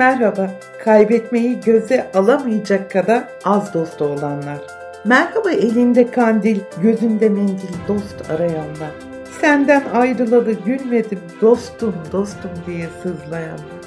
Merhaba, kaybetmeyi göze alamayacak kadar az dostu olanlar. Merhaba elinde kandil, gözünde mendil dost arayanlar. Senden ayrılalı gülmedim dostum dostum diye sızlayanlar.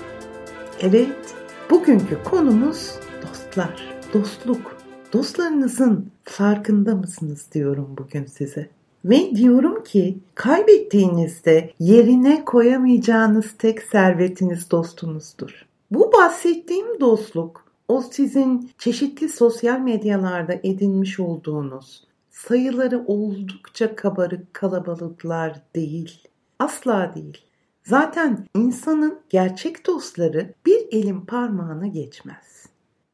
Evet, bugünkü konumuz dostlar, dostluk. Dostlarınızın farkında mısınız diyorum bugün size. Ve diyorum ki kaybettiğinizde yerine koyamayacağınız tek servetiniz dostunuzdur. Bu bahsettiğim dostluk o sizin çeşitli sosyal medyalarda edinmiş olduğunuz sayıları oldukça kabarık kalabalıklar değil. Asla değil. Zaten insanın gerçek dostları bir elin parmağına geçmez.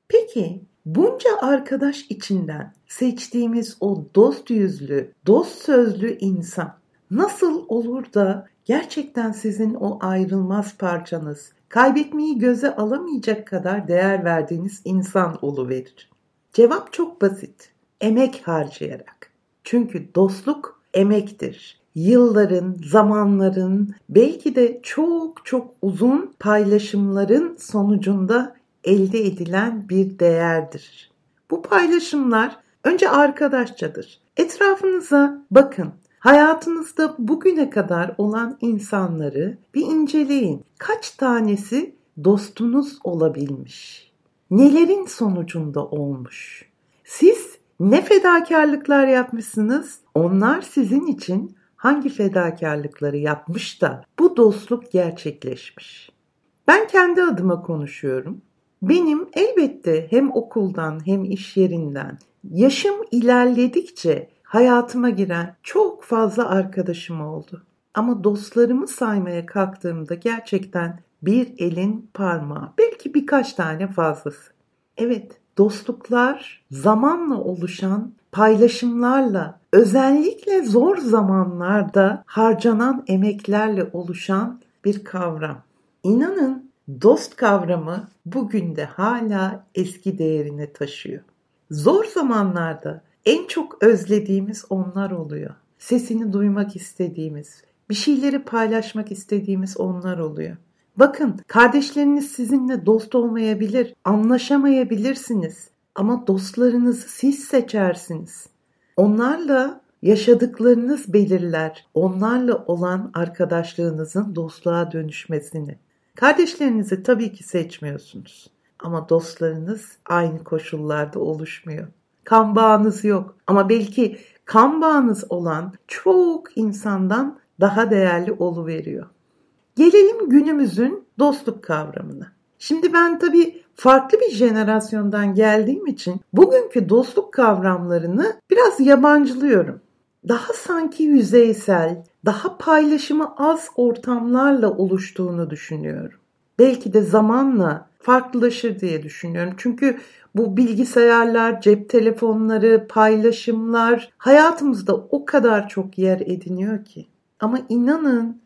Peki bunca arkadaş içinden seçtiğimiz o dost yüzlü, dost sözlü insan nasıl olur da gerçekten sizin o ayrılmaz parçanız, kaybetmeyi göze alamayacak kadar değer verdiğiniz insan oluverir? Cevap çok basit. Emek harcayarak. Çünkü dostluk emektir. Yılların, zamanların, belki de çok çok uzun paylaşımların sonucunda elde edilen bir değerdir. Bu paylaşımlar önce arkadaşçadır. Etrafınıza bakın. Hayatınızda bugüne kadar olan insanları bir inceleyin. Kaç tanesi dostunuz olabilmiş? Nelerin sonucunda olmuş? Siz ne fedakarlıklar yapmışsınız? Onlar sizin için hangi fedakarlıkları yapmış da bu dostluk gerçekleşmiş? Ben kendi adıma konuşuyorum. Benim elbette hem okuldan hem iş yerinden yaşım ilerledikçe hayatıma giren çok fazla arkadaşım oldu. Ama dostlarımı saymaya kalktığımda gerçekten bir elin parmağı, belki birkaç tane fazlası. Evet, dostluklar zamanla oluşan paylaşımlarla, özellikle zor zamanlarda harcanan emeklerle oluşan bir kavram. İnanın dost kavramı bugün de hala eski değerini taşıyor. Zor zamanlarda en çok özlediğimiz onlar oluyor. Sesini duymak istediğimiz, bir şeyleri paylaşmak istediğimiz onlar oluyor. Bakın kardeşleriniz sizinle dost olmayabilir, anlaşamayabilirsiniz ama dostlarınızı siz seçersiniz. Onlarla yaşadıklarınız belirler onlarla olan arkadaşlığınızın dostluğa dönüşmesini. Kardeşlerinizi tabii ki seçmiyorsunuz ama dostlarınız aynı koşullarda oluşmuyor. Kan bağınız yok ama belki kan bağınız olan çok insandan daha değerli oluveriyor. Gelelim günümüzün dostluk kavramına. Şimdi ben tabii farklı bir jenerasyondan geldiğim için bugünkü dostluk kavramlarını biraz yabancılıyorum. Daha sanki yüzeysel, daha paylaşımı az ortamlarla oluştuğunu düşünüyorum. Belki de zamanla farklılaşır diye düşünüyorum. Çünkü bu bilgisayarlar, cep telefonları, paylaşımlar hayatımızda o kadar çok yer ediniyor ki. Ama inanın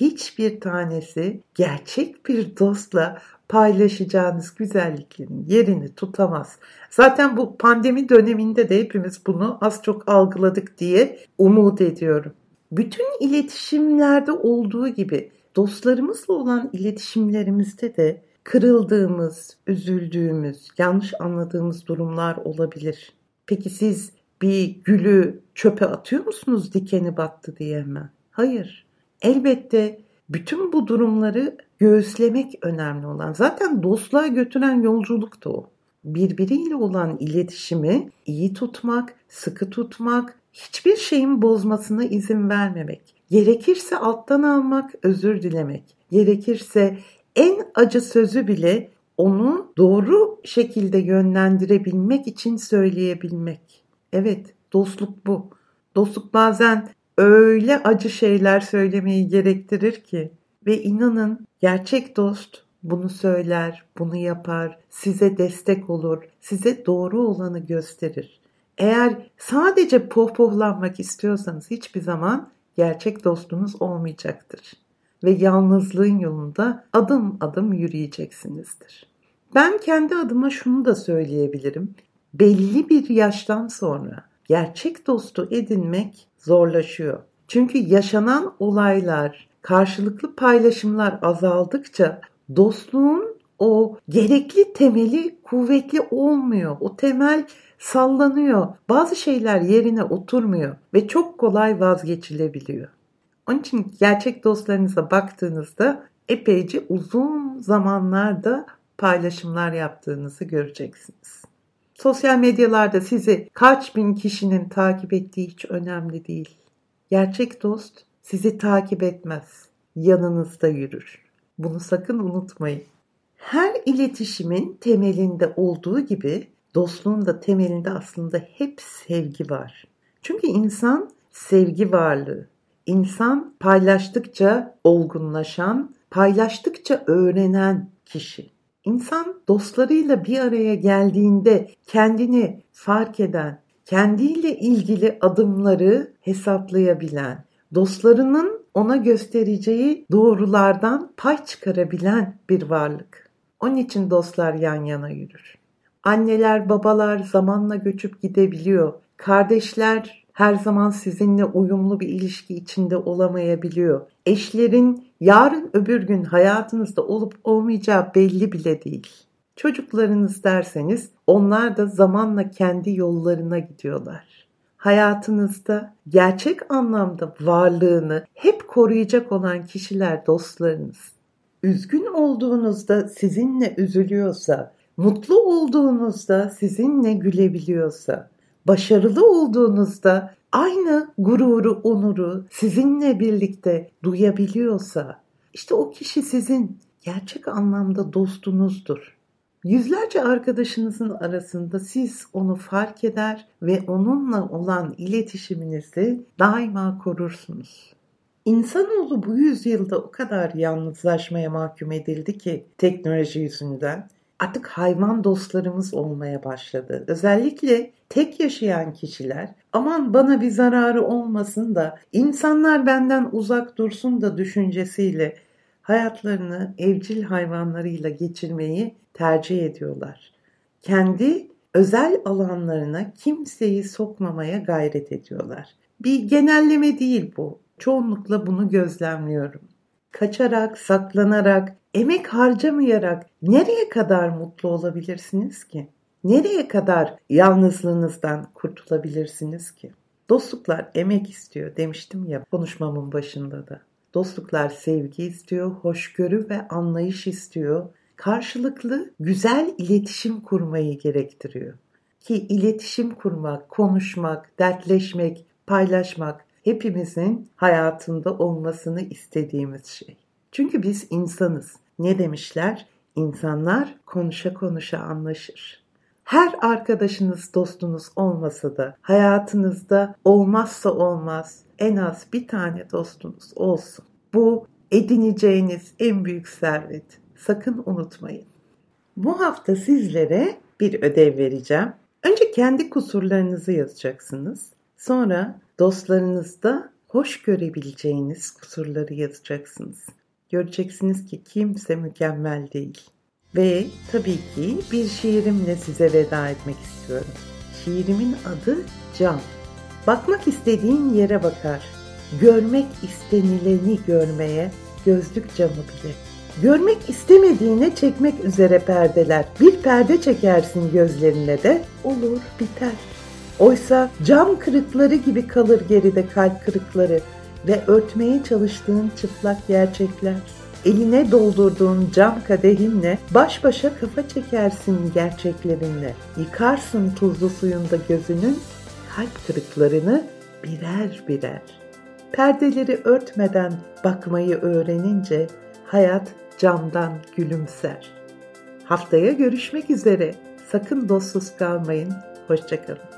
hiçbir tanesi gerçek bir dostla paylaşacağınız güzelliklerin yerini tutamaz. Zaten bu pandemi döneminde de hepimiz bunu az çok algıladık diye umut ediyorum. Bütün iletişimlerde olduğu gibi dostlarımızla olan iletişimlerimizde de kırıldığımız, üzüldüğümüz, yanlış anladığımız durumlar olabilir. Peki siz bir gülü çöpe atıyor musunuz dikeni battı diye mi? Hayır. Elbette bütün bu durumları göğüslemek önemli olan. Zaten dostluğa götüren yolculuk da o. Birbiriyle olan iletişimi iyi tutmak, sıkı tutmak, hiçbir şeyin bozmasına izin vermemek. Gerekirse alttan almak, özür dilemek. Gerekirse en acı sözü bile onu doğru şekilde yönlendirebilmek için söyleyebilmek. Evet, dostluk bu. Dostluk bazen öyle acı şeyler söylemeyi gerektirir ki ve inanın gerçek dost bunu söyler, bunu yapar, size destek olur, size doğru olanı gösterir. Eğer sadece pohpohlanmak istiyorsanız hiçbir zaman gerçek dostunuz olmayacaktır ve yalnızlığın yolunda adım adım yürüyeceksinizdir. Ben kendi adıma şunu da söyleyebilirim. Belli bir yaştan sonra gerçek dostu edinmek zorlaşıyor. Çünkü yaşanan olaylar, karşılıklı paylaşımlar azaldıkça dostluğun o gerekli temeli kuvvetli olmuyor. O temel sallanıyor. Bazı şeyler yerine oturmuyor ve çok kolay vazgeçilebiliyor. Onun için gerçek dostlarınıza baktığınızda epeyce uzun zamanlarda paylaşımlar yaptığınızı göreceksiniz. Sosyal medyalarda sizi kaç bin kişinin takip ettiği hiç önemli değil. Gerçek dost sizi takip etmez, yanınızda yürür. Bunu sakın unutmayın. Her iletişimin temelinde olduğu gibi dostluğun da temelinde aslında hep sevgi var. Çünkü insan sevgi varlığı. İnsan paylaştıkça olgunlaşan, paylaştıkça öğrenen kişi. İnsan dostlarıyla bir araya geldiğinde kendini fark eden, kendiyle ilgili adımları hesaplayabilen, dostlarının ona göstereceği doğrulardan pay çıkarabilen bir varlık. Onun için dostlar yan yana yürür. Anneler, babalar zamanla göçüp gidebiliyor. Kardeşler her zaman sizinle uyumlu bir ilişki içinde olamayabiliyor. Eşlerin yarın öbür gün hayatınızda olup olmayacağı belli bile değil. Çocuklarınız derseniz onlar da zamanla kendi yollarına gidiyorlar. Hayatınızda gerçek anlamda varlığını hep koruyacak olan kişiler dostlarınız. Üzgün olduğunuzda sizinle üzülüyorsa, mutlu olduğunuzda sizinle gülebiliyorsa, başarılı olduğunuzda aynı gururu, onuru sizinle birlikte duyabiliyorsa, işte o kişi sizin gerçek anlamda dostunuzdur. Yüzlerce arkadaşınızın arasında siz onu fark eder ve onunla olan iletişiminizi daima korursunuz. İnsanoğlu bu yüzyılda o kadar yalnızlaşmaya mahkum edildi ki teknoloji yüzünden artık hayvan dostlarımız olmaya başladı. Özellikle tek yaşayan kişiler aman bana bir zararı olmasın da insanlar benden uzak dursun da düşüncesiyle hayatlarını evcil hayvanlarıyla geçirmeyi tercih ediyorlar. Kendi özel alanlarına kimseyi sokmamaya gayret ediyorlar. Bir genelleme değil bu. Çoğunlukla bunu gözlemliyorum. Kaçarak, saklanarak, emek harcamayarak nereye kadar mutlu olabilirsiniz ki? Nereye kadar yalnızlığınızdan kurtulabilirsiniz ki? Dostluklar emek istiyor demiştim ya konuşmamın başında da. Dostluklar sevgi istiyor, hoşgörü ve anlayış istiyor. Karşılıklı güzel iletişim kurmayı gerektiriyor. Ki iletişim kurmak, konuşmak, dertleşmek, paylaşmak hepimizin hayatında olmasını istediğimiz şey. Çünkü biz insanız. Ne demişler? İnsanlar konuşa konuşa anlaşır. Her arkadaşınız, dostunuz olmasa da hayatınızda olmazsa olmaz en az bir tane dostunuz olsun. Bu edineceğiniz en büyük servet. Sakın unutmayın. Bu hafta sizlere bir ödev vereceğim. Önce kendi kusurlarınızı yazacaksınız. Sonra dostlarınızda hoş görebileceğiniz kusurları yazacaksınız. Göreceksiniz ki kimse mükemmel değil. Ve tabii ki bir şiirimle size veda etmek istiyorum. Şiirimin adı Cam. Bakmak istediğin yere bakar. Görmek istenileni görmeye gözlük camı bile. Görmek istemediğine çekmek üzere perdeler. Bir perde çekersin gözlerine de olur biter. Oysa cam kırıkları gibi kalır geride kalp kırıkları ve örtmeye çalıştığın çıplak gerçekler. Eline doldurduğun cam kadehinle baş başa kafa çekersin gerçeklerinle. Yıkarsın tuzlu suyunda gözünün kalp kırıklarını birer birer. Perdeleri örtmeden bakmayı öğrenince hayat camdan gülümser. Haftaya görüşmek üzere. Sakın dostsuz kalmayın. Hoşçakalın.